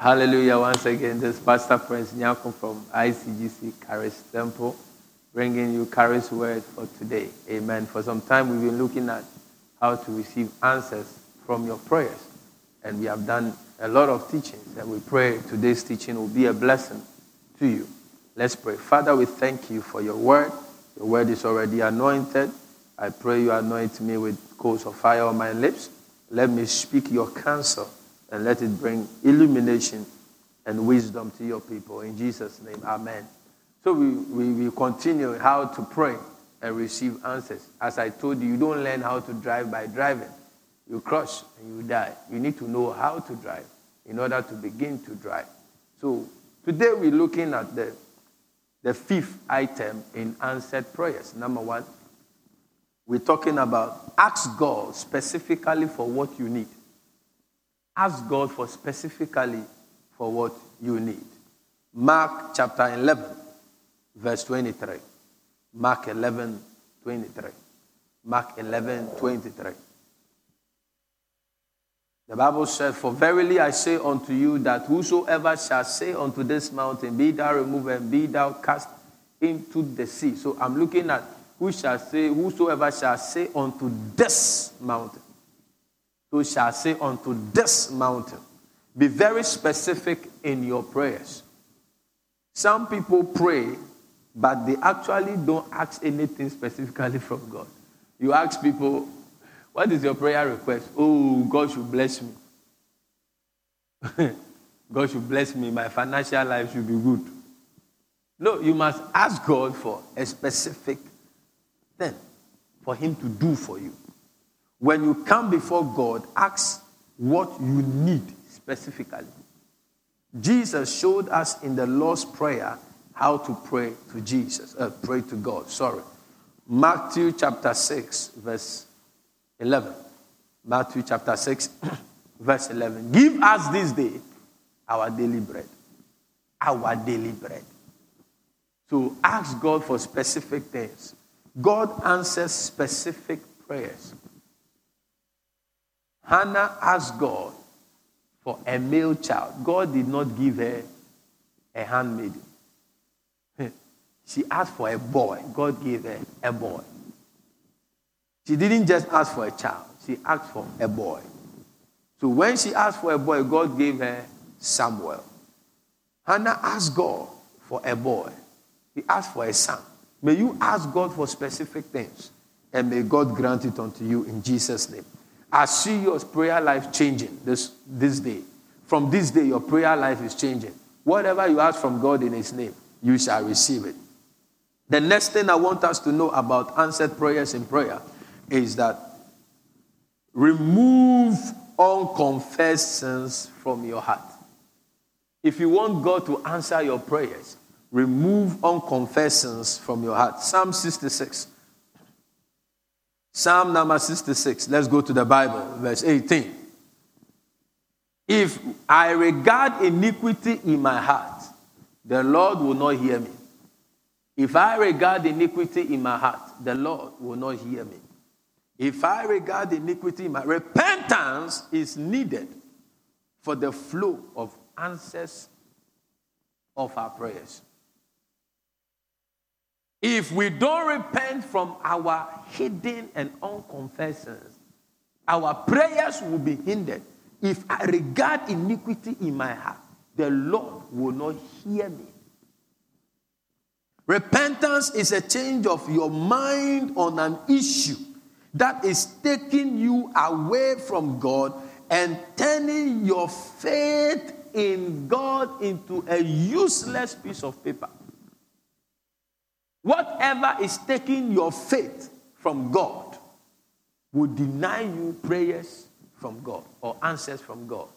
Hallelujah. Once again, this Pastor Prince Nyako from ICGC Caris Temple bringing you Caris word for today. Amen. For some time, we've been looking at how to receive answers from your prayers. And we have done a lot of teachings. And we pray today's teaching will be a blessing to you. Let's pray. Father, we thank you for your word. Your word is already anointed. I pray you anoint me with coals of fire on my lips. Let me speak your counsel and let it bring illumination and wisdom to your people. In Jesus' name, amen. So we, we, we continue how to pray and receive answers. As I told you, you don't learn how to drive by driving. You crash and you die. You need to know how to drive in order to begin to drive. So today we're looking at the, the fifth item in answered prayers. Number one, we're talking about ask God specifically for what you need. Ask God for specifically for what you need. Mark chapter 11, verse 23. Mark 11, 23. Mark 11, 23. The Bible says, For verily I say unto you that whosoever shall say unto this mountain, Be thou removed and be thou cast into the sea. So I'm looking at who shall say, whosoever shall say unto this mountain, who shall say unto this mountain. Be very specific in your prayers. Some people pray, but they actually don't ask anything specifically from God. You ask people, What is your prayer request? Oh, God should bless me. God should bless me. My financial life should be good. No, you must ask God for a specific thing for Him to do for you. When you come before God, ask what you need specifically. Jesus showed us in the Lord's Prayer how to pray to Jesus, uh, pray to God. Sorry. Matthew chapter 6, verse 11. Matthew chapter 6, verse 11. Give us this day our daily bread. Our daily bread. So ask God for specific things. God answers specific prayers. Hannah asked God for a male child. God did not give her a handmaiden. She asked for a boy. God gave her a boy. She didn't just ask for a child, she asked for a boy. So when she asked for a boy, God gave her Samuel. Hannah asked God for a boy. He asked for a son. May you ask God for specific things, and may God grant it unto you in Jesus' name. I see your prayer life changing this, this day. From this day, your prayer life is changing. Whatever you ask from God in His name, you shall receive it. The next thing I want us to know about answered prayers in prayer is that remove unconfessed sins from your heart. If you want God to answer your prayers, remove unconfessed sins from your heart. Psalm 66. Psalm number 66. Let's go to the Bible, verse 18. If I regard iniquity in my heart, the Lord will not hear me. If I regard iniquity in my heart, the Lord will not hear me. If I regard iniquity in my repentance is needed for the flow of answers of our prayers. If we don't repent from our hidden and unconfessed sins, our prayers will be hindered. If I regard iniquity in my heart, the Lord will not hear me. Repentance is a change of your mind on an issue that is taking you away from God and turning your faith in God into a useless piece of paper. Whatever is taking your faith from God will deny you prayers from God or answers from God.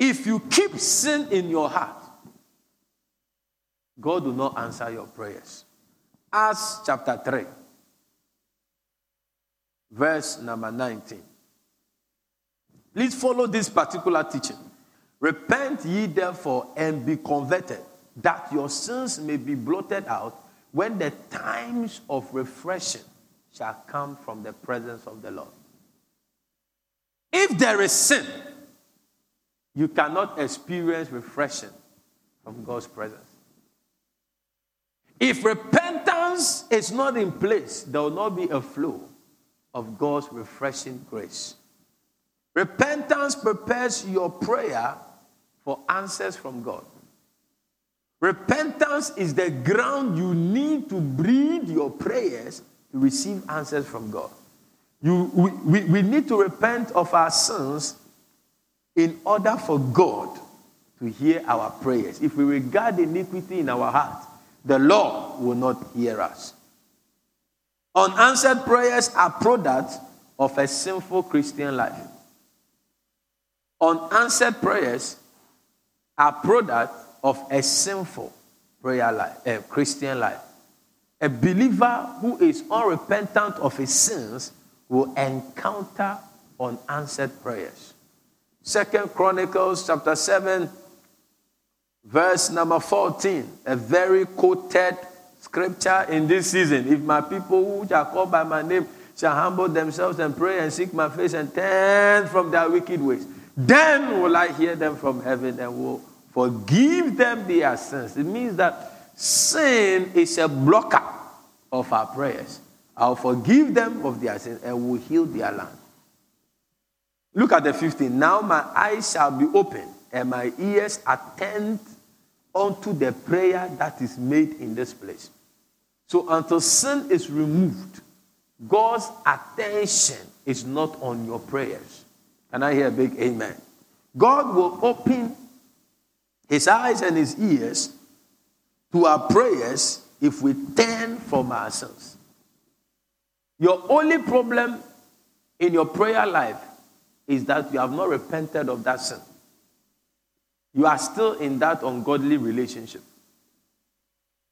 If you keep sin in your heart, God will not answer your prayers. Acts chapter 3, verse number 19. Please follow this particular teaching. Repent ye therefore and be converted that your sins may be blotted out when the times of refreshing shall come from the presence of the Lord. If there is sin, you cannot experience refreshing from God's presence. If repentance is not in place, there will not be a flow of God's refreshing grace. Repentance prepares your prayer for answers from God. Repentance is the ground you need to breed your prayers to receive answers from God. You, we, we, we need to repent of our sins in order for God to hear our prayers. If we regard iniquity in our heart, the Lord will not hear us. Unanswered prayers are products of a sinful Christian life. Unanswered prayers are product of a sinful prayer life, a Christian life. A believer who is unrepentant of his sins will encounter unanswered prayers. Second Chronicles chapter 7, verse number 14, a very quoted scripture in this season. If my people who are called by my name shall humble themselves and pray and seek my face and turn from their wicked ways, then will I hear them from heaven and will forgive them their sins. It means that sin is a blocker of our prayers. I'll forgive them of their sins and will heal their land. Look at the 15. Now my eyes shall be open and my ears attend unto the prayer that is made in this place. So until sin is removed, God's attention is not on your prayers. Can I hear a big amen? God will open his eyes and his ears to our prayers if we turn from ourselves. Your only problem in your prayer life is that you have not repented of that sin. You are still in that ungodly relationship.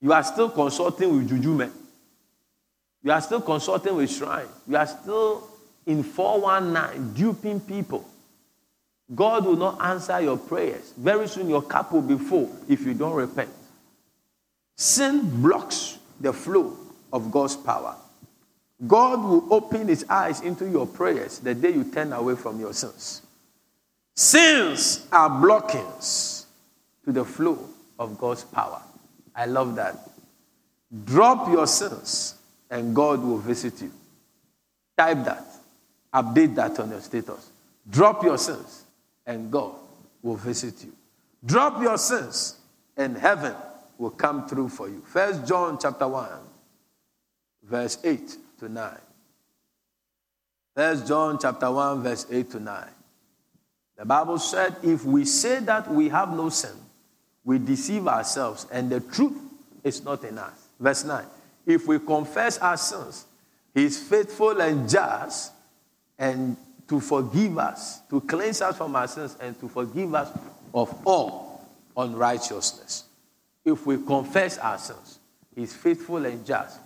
You are still consulting with juju men. You are still consulting with shrine. You are still in 419 duping people. God will not answer your prayers. Very soon your cup will be full if you don't repent. Sin blocks the flow of God's power. God will open his eyes into your prayers the day you turn away from your sins. Sins are blockings to the flow of God's power. I love that. Drop your sins and God will visit you. Type that. Update that on your status. Drop your sins and God will visit you. Drop your sins and heaven will come through for you. First John chapter 1 verse 8 to 9. First John chapter 1 verse 8 to 9. The Bible said if we say that we have no sin, we deceive ourselves and the truth is not in us. Verse 9. If we confess our sins, he is faithful and just and to forgive us, to cleanse us from our sins, and to forgive us of all unrighteousness. If we confess our sins, is faithful and just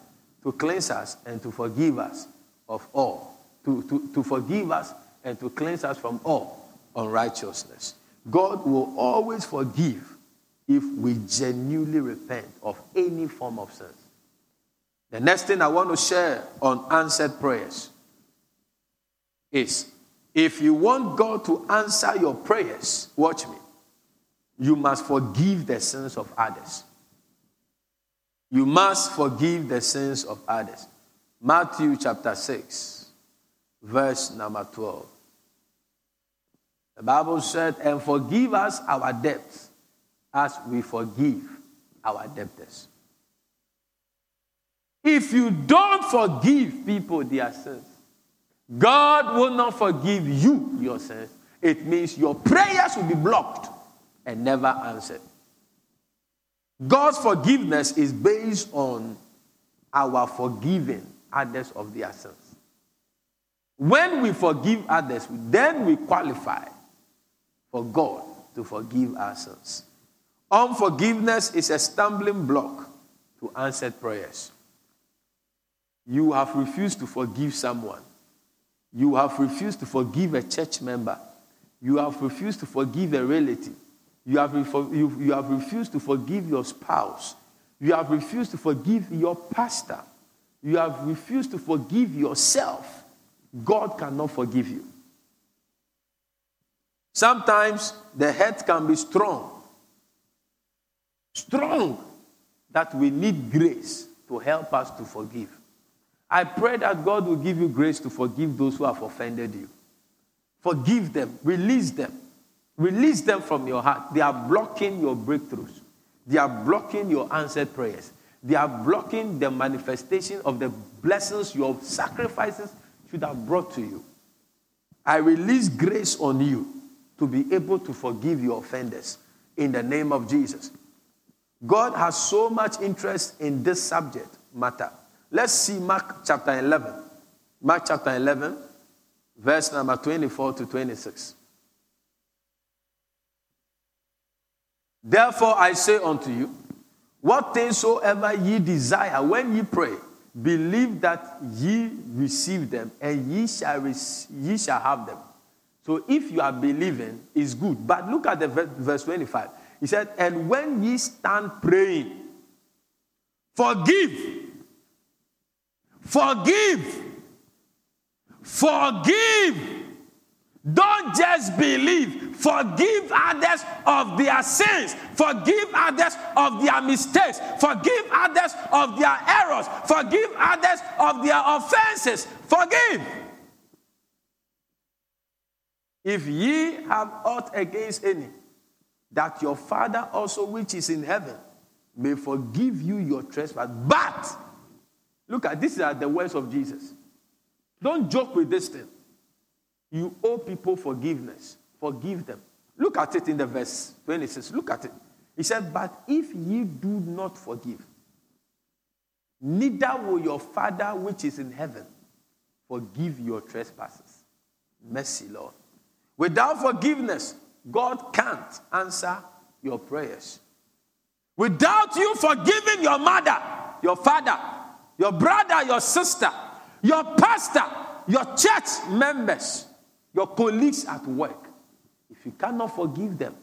to cleanse us and to forgive us of all, to, to, to forgive us and to cleanse us from all unrighteousness. God will always forgive if we genuinely repent of any form of sin. The next thing I want to share on answered prayers is if you want God to answer your prayers, watch me. You must forgive the sins of others. You must forgive the sins of others. Matthew chapter 6, verse number 12. The Bible said, And forgive us our debts as we forgive our debtors. If you don't forgive people their sins, God will not forgive you your sins. It means your prayers will be blocked and never answered. God's forgiveness is based on our forgiving others of their sins. When we forgive others, then we qualify for God to forgive our sins. Unforgiveness is a stumbling block to answered prayers. You have refused to forgive someone you have refused to forgive a church member. You have refused to forgive a relative. You have, you, you have refused to forgive your spouse. You have refused to forgive your pastor. You have refused to forgive yourself. God cannot forgive you. Sometimes the head can be strong. Strong that we need grace to help us to forgive. I pray that God will give you grace to forgive those who have offended you. Forgive them, release them. Release them from your heart. They are blocking your breakthroughs. They are blocking your answered prayers. They are blocking the manifestation of the blessings your sacrifices should have brought to you. I release grace on you to be able to forgive your offenders in the name of Jesus. God has so much interest in this subject matter. Let's see Mark chapter 11. Mark chapter 11, verse number 24 to 26. Therefore I say unto you, what things soever ye desire when ye pray, believe that ye receive them, and ye shall, rec- ye shall have them. So if you are believing, it's good. But look at the verse 25. He said, And when ye stand praying, forgive. Forgive. Forgive. Don't just believe. Forgive others of their sins. Forgive others of their mistakes. Forgive others of their errors. Forgive others of their offenses. Forgive. If ye have aught against any, that your Father also which is in heaven may forgive you your trespass. But, look at these are the words of Jesus. Don't joke with this thing. You owe people forgiveness. Forgive them. Look at it in the verse 26. Look at it. He said, But if ye do not forgive, neither will your Father which is in heaven forgive your trespasses. Mercy, Lord. Without forgiveness, God can't answer your prayers. Without you forgiving your mother, your father, your brother, your sister, your pastor, your church members, your colleagues at work, if you cannot forgive them,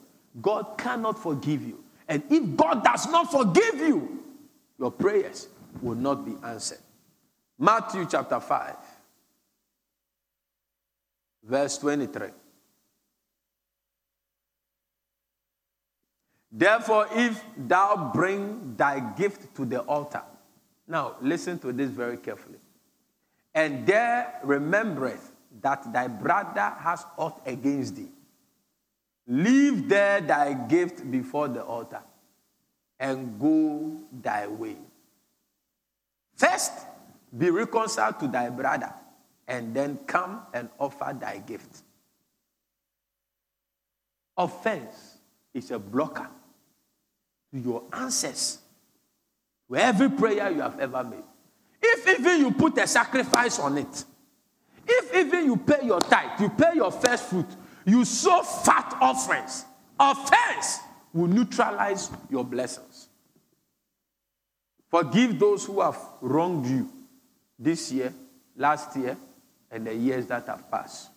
God cannot forgive you. And if God does not forgive you, your prayers will not be answered. Matthew chapter 5, verse 23. Therefore, if thou bring thy gift to the altar, now listen to this very carefully, and there remembereth that thy brother has ought against thee, leave there thy gift before the altar and go thy way. First, be reconciled to thy brother, and then come and offer thy gift. Offense is a blocker to your answers every prayer you have ever made. If even you put a sacrifice on it, if even you pay your tithe, you pay your first fruit, you sow fat offerings, offense will neutralize your blessings. Forgive those who have wronged you this year, last year, and the years that have passed.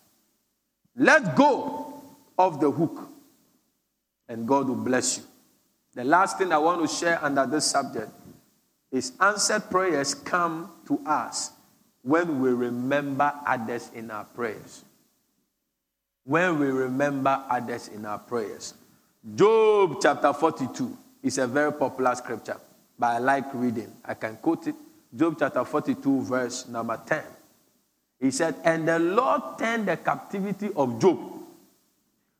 Let go of the hook, and God will bless you. The last thing I want to share under this subject is answered prayers come to us when we remember others in our prayers. When we remember others in our prayers. Job chapter 42 is a very popular scripture, but I like reading. I can quote it. Job chapter 42, verse number 10. He said, And the Lord turned the captivity of Job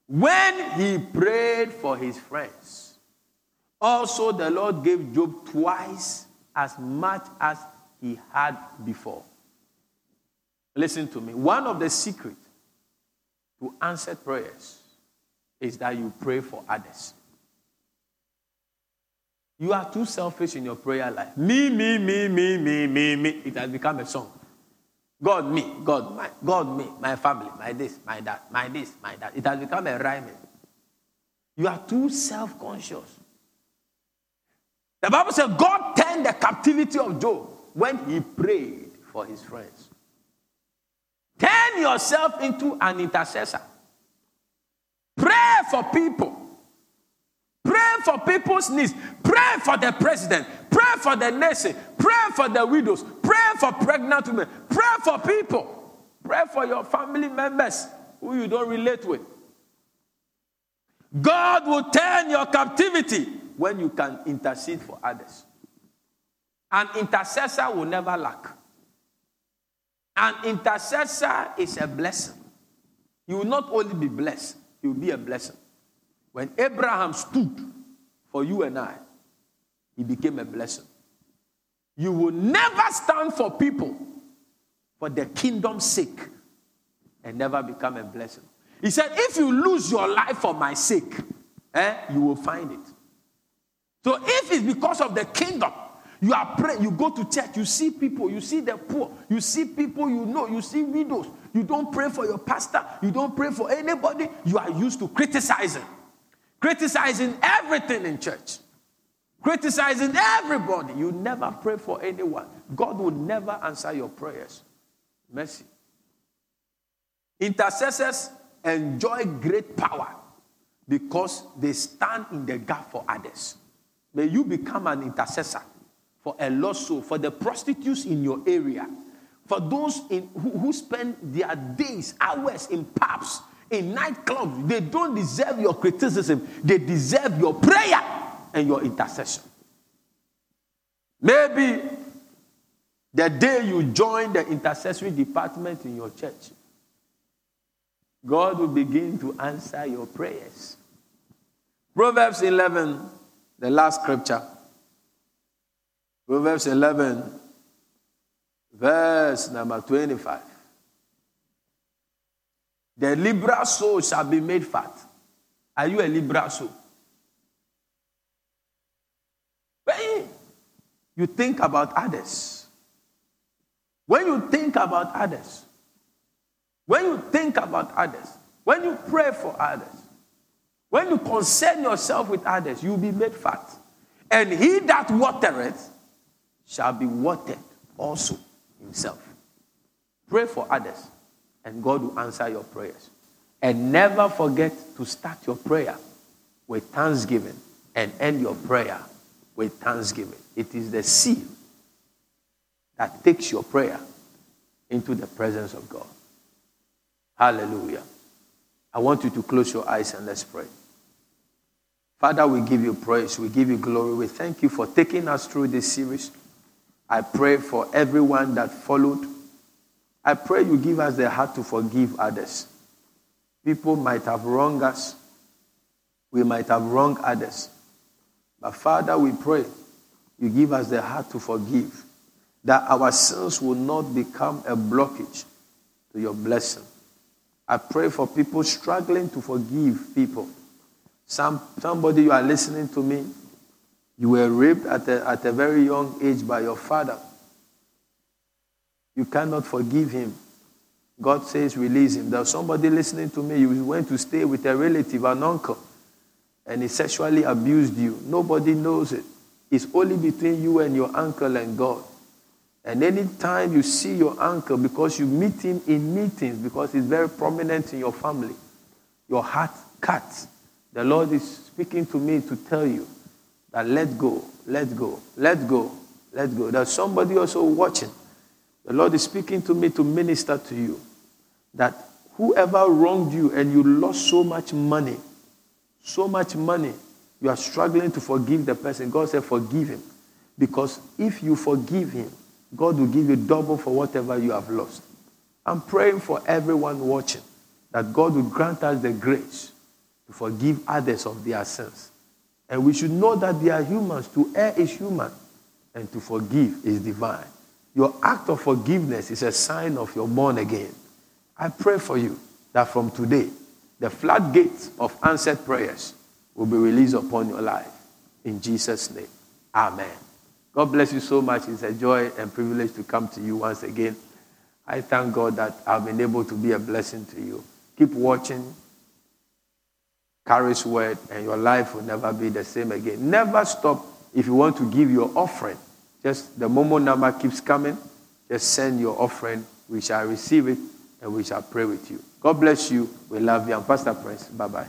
when he prayed for his friends. Also, the Lord gave Job twice as much as he had before. Listen to me. One of the secrets to answered prayers is that you pray for others. You are too selfish in your prayer life. Me, me, me, me, me, me, me. It has become a song. God, me, God, my, God, me, my family, my this, my that, my this, my that. It has become a rhyming. You are too self conscious. The Bible says God turned the captivity of Job when he prayed for his friends. Turn yourself into an intercessor. Pray for people. Pray for people's needs. Pray for the president. Pray for the nation. Pray for the widows. Pray for pregnant women. Pray for people. Pray for your family members who you don't relate with. God will turn your captivity when you can intercede for others. An intercessor will never lack. An intercessor is a blessing. You will not only be blessed, you will be a blessing. When Abraham stood for you and I, he became a blessing. You will never stand for people for the kingdom's sake and never become a blessing. He said, If you lose your life for my sake, eh, you will find it. So if it's because of the kingdom, you are praying, you go to church, you see people, you see the poor, you see people you know, you see widows. You don't pray for your pastor, you don't pray for anybody. You are used to criticizing, criticizing everything in church, criticizing everybody. You never pray for anyone. God will never answer your prayers. Mercy. Intercessors enjoy great power because they stand in the gap for others. May you become an intercessor for a lost soul, for the prostitutes in your area, for those in, who, who spend their days, hours in pubs, in nightclubs. They don't deserve your criticism, they deserve your prayer and your intercession. Maybe the day you join the intercessory department in your church, God will begin to answer your prayers. Proverbs 11, the last scripture. Proverbs 11, verse number 25. The liberal soul shall be made fat. Are you a liberal soul? When you think about others, when you think about others, when you think about others, when you pray for others, when you concern yourself with others, you'll be made fat. And he that watereth shall be watered also himself. Pray for others, and God will answer your prayers. And never forget to start your prayer with thanksgiving and end your prayer with thanksgiving. It is the seal that takes your prayer into the presence of God. Hallelujah. I want you to close your eyes and let's pray. Father, we give you praise. We give you glory. We thank you for taking us through this series. I pray for everyone that followed. I pray you give us the heart to forgive others. People might have wronged us. We might have wronged others. But Father, we pray you give us the heart to forgive, that our sins will not become a blockage to your blessing. I pray for people struggling to forgive people. Some, somebody you are listening to me, you were raped at a, at a very young age by your father. You cannot forgive him. God says, release him. There's somebody listening to me, you went to stay with a relative, an uncle, and he sexually abused you. Nobody knows it. It's only between you and your uncle and God. And anytime you see your uncle, because you meet him in meetings, because he's very prominent in your family, your heart cuts. The Lord is speaking to me to tell you that let go, let go, let go, let go. There's somebody also watching. The Lord is speaking to me to minister to you that whoever wronged you and you lost so much money, so much money, you are struggling to forgive the person. God said, forgive him. Because if you forgive him, God will give you double for whatever you have lost. I'm praying for everyone watching that God will grant us the grace to forgive others of their sins. And we should know that they are humans. To err is human, and to forgive is divine. Your act of forgiveness is a sign of your born again. I pray for you that from today, the floodgates of answered prayers will be released upon your life. In Jesus' name, Amen. God bless you so much. It's a joy and privilege to come to you once again. I thank God that I've been able to be a blessing to you. Keep watching. Caris word, and your life will never be the same again. Never stop if you want to give your offering. Just the Momo number keeps coming. Just send your offering. We shall receive it and we shall pray with you. God bless you. We love you. I'm Pastor Prince. Bye bye.